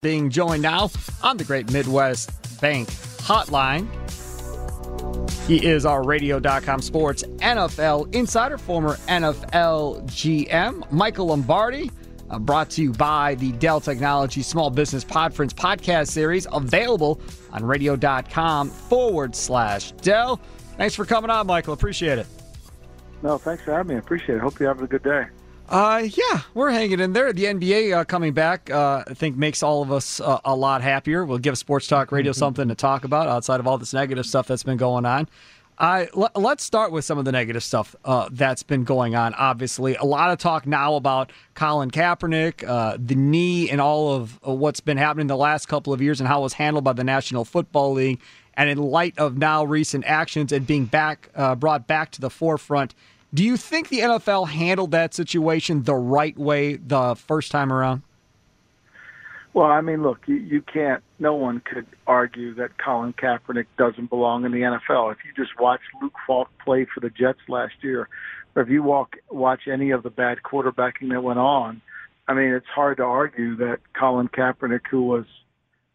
being joined now on the Great Midwest Bank Hotline. He is our radio.com sports NFL insider, former NFL GM, Michael Lombardi. Uh, brought to you by the Dell Technology Small Business Podference podcast series, available on radio.com forward slash Dell. Thanks for coming on, Michael. Appreciate it. No, thanks for having me. I appreciate it. Hope you have a good day. Uh, yeah, we're hanging in there. The NBA uh, coming back, uh, I think, makes all of us uh, a lot happier. We'll give Sports Talk Radio mm-hmm. something to talk about outside of all this negative stuff that's been going on. I l- let's start with some of the negative stuff uh, that's been going on. Obviously, a lot of talk now about Colin Kaepernick, uh, the knee, and all of what's been happening the last couple of years, and how it was handled by the National Football League. And in light of now recent actions and being back brought back to the forefront do you think the NFL handled that situation the right way the first time around? Well, I mean, look, you, you can't. No one could argue that Colin Kaepernick doesn't belong in the NFL. If you just watch Luke Falk play for the Jets last year, or if you walk watch any of the bad quarterbacking that went on, I mean, it's hard to argue that Colin Kaepernick, who was,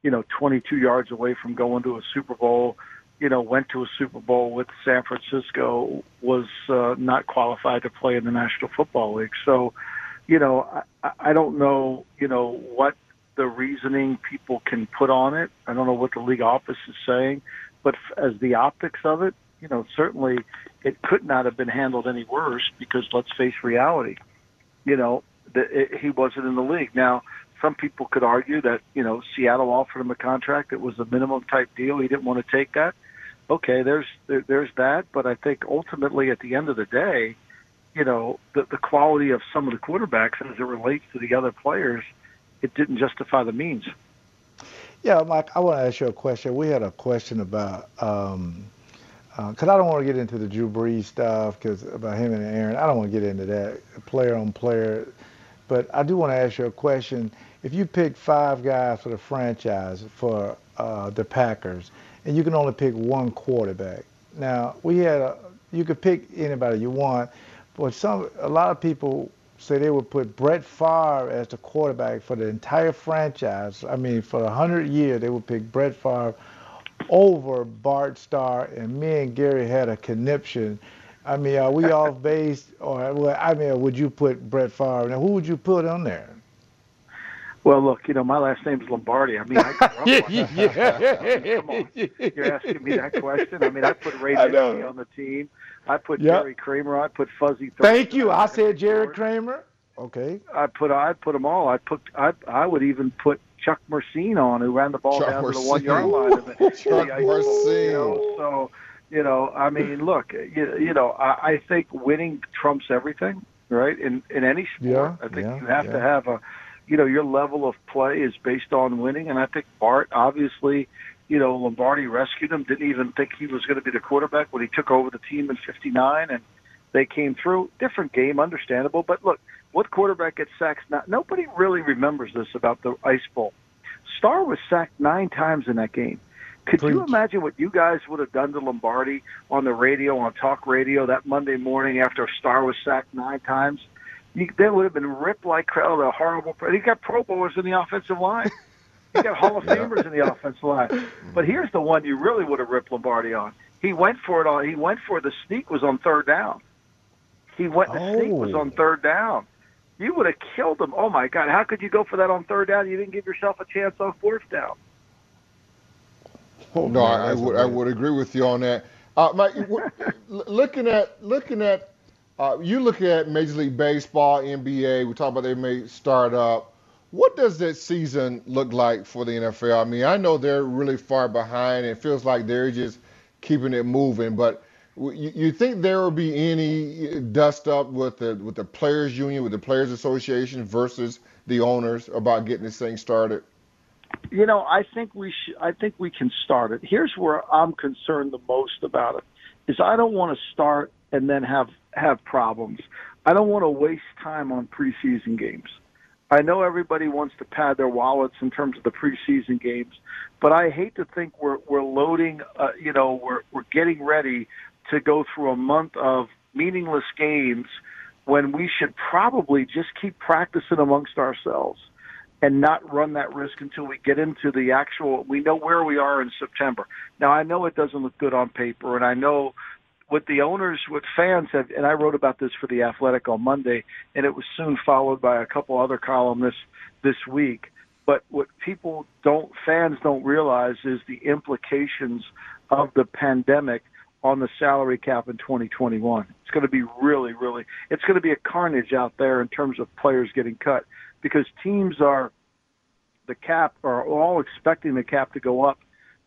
you know, 22 yards away from going to a Super Bowl, you know, went to a Super Bowl with San Francisco, was uh, not qualified to play in the National Football League. So, you know, I, I don't know, you know, what the reasoning people can put on it. I don't know what the league office is saying, but as the optics of it, you know, certainly it could not have been handled any worse because let's face reality, you know, that it, he wasn't in the league. Now, some people could argue that you know Seattle offered him a contract. It was a minimum type deal. He didn't want to take that okay, there's there, there's that, but I think ultimately at the end of the day, you know, the the quality of some of the quarterbacks as it relates to the other players, it didn't justify the means. Yeah, Mike, I want to ask you a question. We had a question about um, because uh, I don't want to get into the Drew Brees stuff because about him and Aaron. I don't want to get into that player on player, but I do want to ask you a question. If you pick five guys for the franchise for uh, the Packers, and you can only pick one quarterback. Now we had a, you could pick anybody you want, but some a lot of people say they would put Brett Favre as the quarterback for the entire franchise. I mean, for a hundred years they would pick Brett Favre over Bart Starr, and me and Gary had a conniption. I mean, are we off base, or well, I mean, would you put Brett Favre? Now, who would you put on there? Well, look, you know, my last name is Lombardi. I mean, I grew up yeah, yeah. Come on, you're asking me that question. I mean, I put Ray Nitschke on the team. I put yep. Jerry Kramer. I put Fuzzy. Thurston. Thank you. I said Jerry Kramer. Okay. I put I put them all. I put I I would even put Chuck Mercein on, who ran the ball Chuck down Mercein. to the one yard line. Of the, Chuck Mercein. You know, so you know, I mean, look, you, you know, I, I think winning trumps everything, right? In in any sport, yeah, I think yeah, you have yeah. to have a you know, your level of play is based on winning. And I think Bart, obviously, you know, Lombardi rescued him, didn't even think he was going to be the quarterback when he took over the team in 59 and they came through. Different game, understandable. But look, what quarterback gets sacked? Not, nobody really remembers this about the Ice Bowl. Starr was sacked nine times in that game. Could you imagine what you guys would have done to Lombardi on the radio, on talk radio that Monday morning after Starr was sacked nine times? You, they would have been ripped like crap. A horrible. He got Pro Bowlers in the offensive line. He got Hall of Famers in the offensive line. But here's the one you really would have ripped Lombardi on. He went for it on. He went for the sneak was on third down. He went. The oh. sneak was on third down. you would have killed him. Oh my God! How could you go for that on third down? You didn't give yourself a chance on fourth down. Oh, no, I, I would I would agree with you on that. Uh, Mike, looking at looking at uh, you look at Major League Baseball, NBA. We talk about they may start up. What does that season look like for the NFL? I mean, I know they're really far behind. It feels like they're just keeping it moving. But you, you think there will be any dust up with the with the players' union, with the players' association versus the owners about getting this thing started? You know, I think we should. I think we can start it. Here's where I'm concerned the most about it: is I don't want to start and then have have problems. I don't want to waste time on preseason games. I know everybody wants to pad their wallets in terms of the preseason games, but I hate to think we're we're loading. Uh, you know, we're we're getting ready to go through a month of meaningless games when we should probably just keep practicing amongst ourselves and not run that risk until we get into the actual we know where we are in September. Now I know it doesn't look good on paper and I know what the owners, what fans have, and I wrote about this for the Athletic on Monday, and it was soon followed by a couple other columnists this week. But what people don't, fans don't realize is the implications of the pandemic on the salary cap in 2021. It's going to be really, really, it's going to be a carnage out there in terms of players getting cut because teams are, the cap are all expecting the cap to go up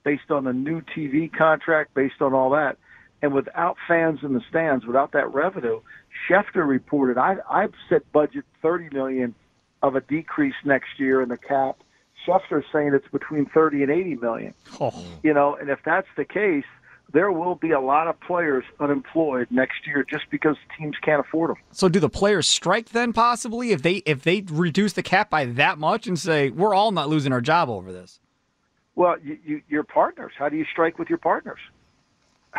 based on the new TV contract, based on all that. And without fans in the stands, without that revenue, Schefter reported, I, I've set budget 30 million of a decrease next year in the cap. Schefter's saying it's between 30 and 80 million. Oh. You know, and if that's the case, there will be a lot of players unemployed next year just because teams can't afford them. So, do the players strike then? Possibly, if they if they reduce the cap by that much and say we're all not losing our job over this. Well, you, you, your partners. How do you strike with your partners?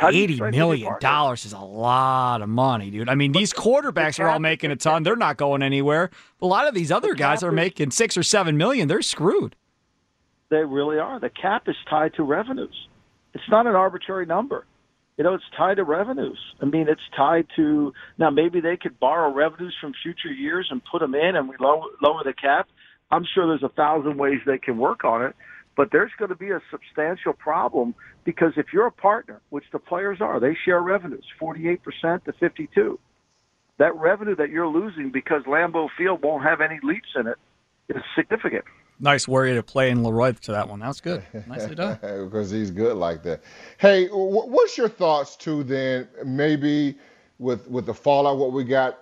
Eighty million dollars is a lot of money, dude. I mean, these quarterbacks are all making a ton. They're not going anywhere. A lot of these other guys are making six or seven million. They're screwed. They really are. The cap is tied to revenues. It's not an arbitrary number. You know, it's tied to revenues. I mean, it's tied to now. Maybe they could borrow revenues from future years and put them in, and we lower, lower the cap. I'm sure there's a thousand ways they can work on it, but there's going to be a substantial problem because if you're a partner, which the players are, they share revenues 48% to 52. That revenue that you're losing because Lambeau Field won't have any leaps in it is significant. Nice worry to play in Leroy to that one. That's good. Nicely done. because he's good like that. Hey, what's your thoughts too? Then maybe with with the fallout, what we got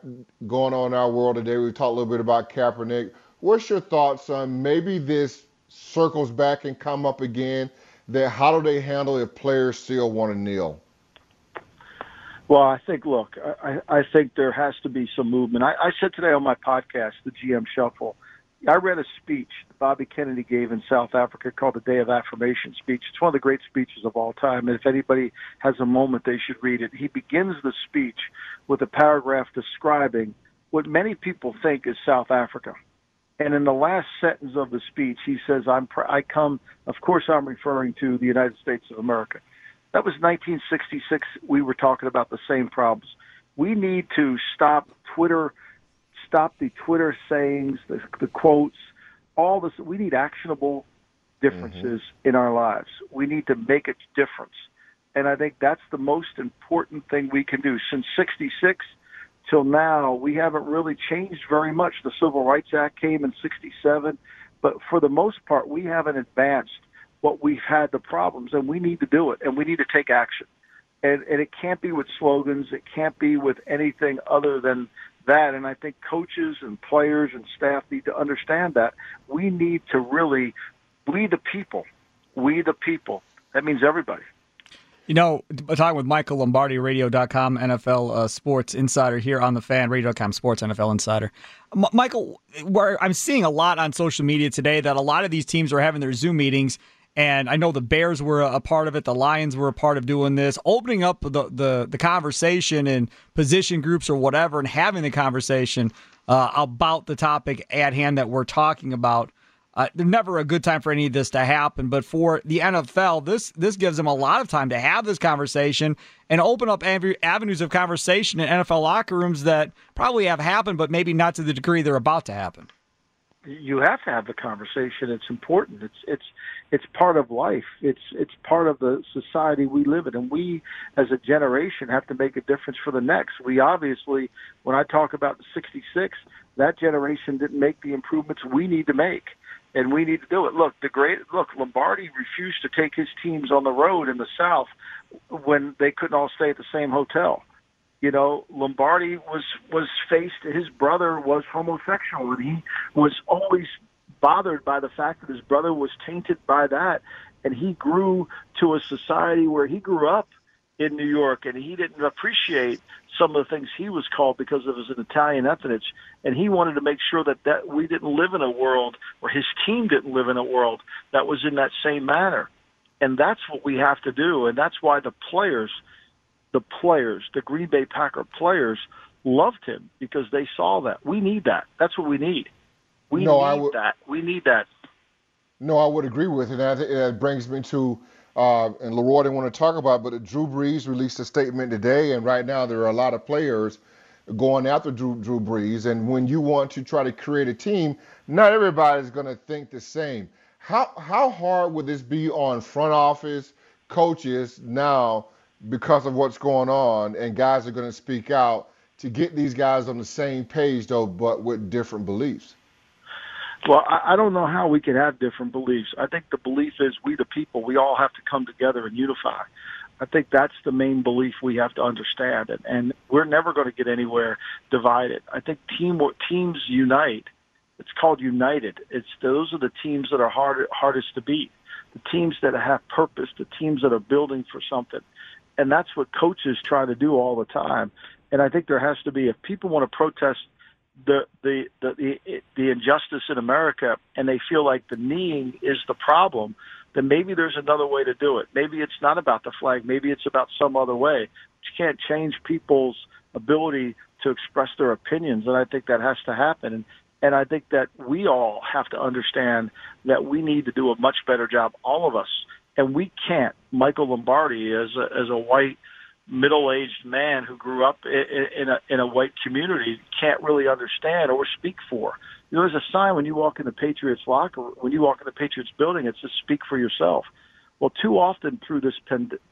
going on in our world today. We talked a little bit about Kaepernick. What's your thoughts on maybe this circles back and come up again? that how do they handle if players still want to kneel? Well, I think, look, I, I think there has to be some movement. I, I said today on my podcast, the GM Shuffle, I read a speech Bobby Kennedy gave in South Africa called the Day of Affirmation speech. It's one of the great speeches of all time. And if anybody has a moment, they should read it. He begins the speech with a paragraph describing what many people think is South Africa. And in the last sentence of the speech, he says, "I'm I come. Of course, I'm referring to the United States of America." That was 1966. We were talking about the same problems. We need to stop Twitter, stop the Twitter sayings, the, the quotes, all this. We need actionable differences mm-hmm. in our lives. We need to make a difference, and I think that's the most important thing we can do. Since '66 till now, we haven't really changed very much. The Civil Rights Act came in 67, but for the most part, we haven't advanced what we've had the problems, and we need to do it, and we need to take action. And, and it can't be with slogans. It can't be with anything other than that. And I think coaches and players and staff need to understand that. We need to really, we the people, we the people, that means everybody you know, talking with Michael Lombardi, radio.com, NFL uh, Sports Insider here on the fan, radio.com Sports NFL Insider. M- Michael, where I'm seeing a lot on social media today that a lot of these teams are having their Zoom meetings, and I know the Bears were a part of it, the Lions were a part of doing this, opening up the, the, the conversation in position groups or whatever, and having the conversation uh, about the topic at hand that we're talking about. Uh, never a good time for any of this to happen, but for the NFL, this this gives them a lot of time to have this conversation and open up avenues of conversation in NFL locker rooms that probably have happened, but maybe not to the degree they're about to happen. You have to have the conversation. It's important. It's it's it's part of life. It's it's part of the society we live in, and we, as a generation, have to make a difference for the next. We obviously, when I talk about the '66, that generation didn't make the improvements we need to make and we need to do it. Look, the great look Lombardi refused to take his teams on the road in the South when they couldn't all stay at the same hotel. You know, Lombardi was was faced. His brother was homosexual, and he was always bothered by the fact that his brother was tainted by that. And he grew to a society where he grew up in New York, and he didn't appreciate some of the things he was called because of his an Italian ethnicity, and he wanted to make sure that that we didn't live in a world, or his team didn't live in a world that was in that same manner, and that's what we have to do, and that's why the players, the players, the Green Bay Packer players loved him because they saw that. We need that. That's what we need. We no, need that. We need that. No, I would agree with it. And that brings me to uh, and Leroy didn't want to talk about, but Drew Brees released a statement today, and right now there are a lot of players going after Drew, Drew Brees. And when you want to try to create a team, not everybody's going to think the same. How how hard would this be on front office coaches now because of what's going on, and guys are going to speak out to get these guys on the same page though, but with different beliefs? Well, I, I don't know how we can have different beliefs. I think the belief is we, the people, we all have to come together and unify. I think that's the main belief we have to understand, and, and we're never going to get anywhere divided. I think team teams unite. It's called united. It's those are the teams that are hard, hardest to beat. The teams that have purpose, the teams that are building for something, and that's what coaches try to do all the time. And I think there has to be if people want to protest the, the the the injustice in America and they feel like the kneeing is the problem, then maybe there's another way to do it. Maybe it's not about the flag. Maybe it's about some other way. You can't change people's ability to express their opinions, and I think that has to happen. And and I think that we all have to understand that we need to do a much better job, all of us. And we can't. Michael Lombardi, as a, as a white middle-aged man who grew up in a in a white community can't really understand or speak for. You know, there's a sign when you walk in the Patriots locker, when you walk in the Patriots building, it says "Speak for yourself." Well, too often through this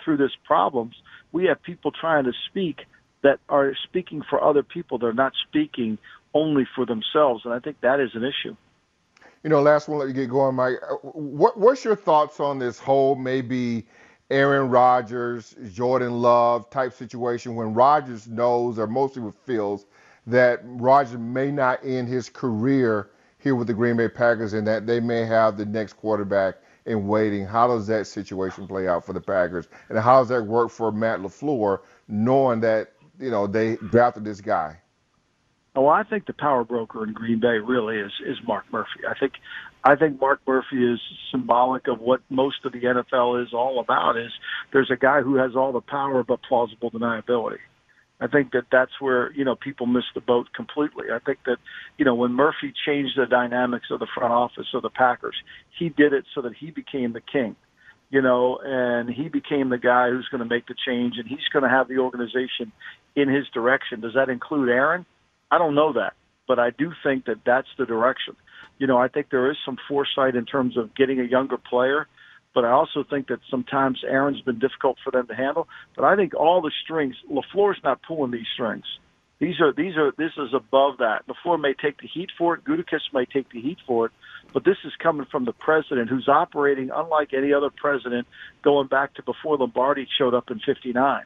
through this problems, we have people trying to speak that are speaking for other people. They're not speaking only for themselves, and I think that is an issue. You know, last one, let you get going, Mike. Uh, what what's your thoughts on this whole maybe? Aaron Rodgers, Jordan Love type situation when Rodgers knows, or mostly feels, that Rodgers may not end his career here with the Green Bay Packers and that they may have the next quarterback in waiting. How does that situation play out for the Packers? And how does that work for Matt LaFleur, knowing that, you know, they drafted this guy? Well, I think the power broker in Green Bay really is is Mark Murphy. I think I think Mark Murphy is symbolic of what most of the NFL is all about. Is there's a guy who has all the power but plausible deniability. I think that that's where you know people miss the boat completely. I think that you know when Murphy changed the dynamics of the front office of the Packers, he did it so that he became the king. You know, and he became the guy who's going to make the change, and he's going to have the organization in his direction. Does that include Aaron? I don't know that, but I do think that that's the direction. You know, I think there is some foresight in terms of getting a younger player, but I also think that sometimes Aaron's been difficult for them to handle. But I think all the strings, LaFleur's not pulling these strings. These are these are this is above that. LaFleur may take the heat for it. Gutekunst may take the heat for it, but this is coming from the president who's operating unlike any other president going back to before Lombardi showed up in '59.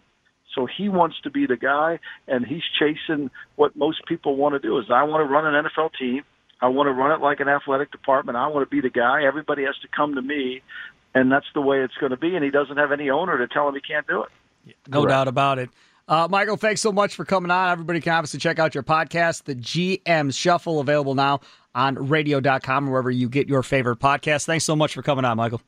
So he wants to be the guy, and he's chasing what most people want to do. Is I want to run an NFL team. I want to run it like an athletic department. I want to be the guy. Everybody has to come to me, and that's the way it's going to be. And he doesn't have any owner to tell him he can't do it. No Correct. doubt about it. Uh, Michael, thanks so much for coming on. Everybody can obviously check out your podcast, the GM Shuffle, available now on radio.com, wherever you get your favorite podcast. Thanks so much for coming on, Michael.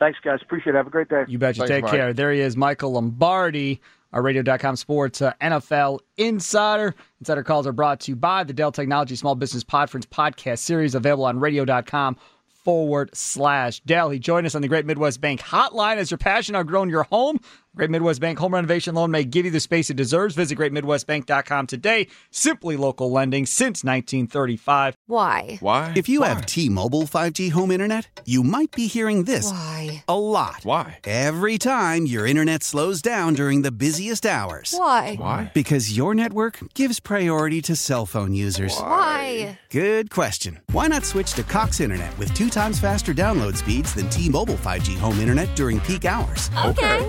Thanks, guys. Appreciate it. Have a great day. You bet you. Take Mike. care. There he is, Michael Lombardi our radio.com sports uh, NFL Insider. Insider calls are brought to you by the Dell Technology Small Business Podference podcast series available on radio.com forward slash Dell. He joined us on the Great Midwest Bank hotline. As your passion outgrown your home, Great Midwest Bank home renovation loan may give you the space it deserves. Visit greatmidwestbank.com today. Simply local lending since 1935. Why? Why? If you Why? have T-Mobile 5G home internet, you might be hearing this Why? a lot. Why? Every time your internet slows down during the busiest hours. Why? Why? Because your network gives priority to cell phone users. Why? Good question. Why not switch to Cox Internet with two times faster download speeds than T-Mobile 5G home internet during peak hours? Okay.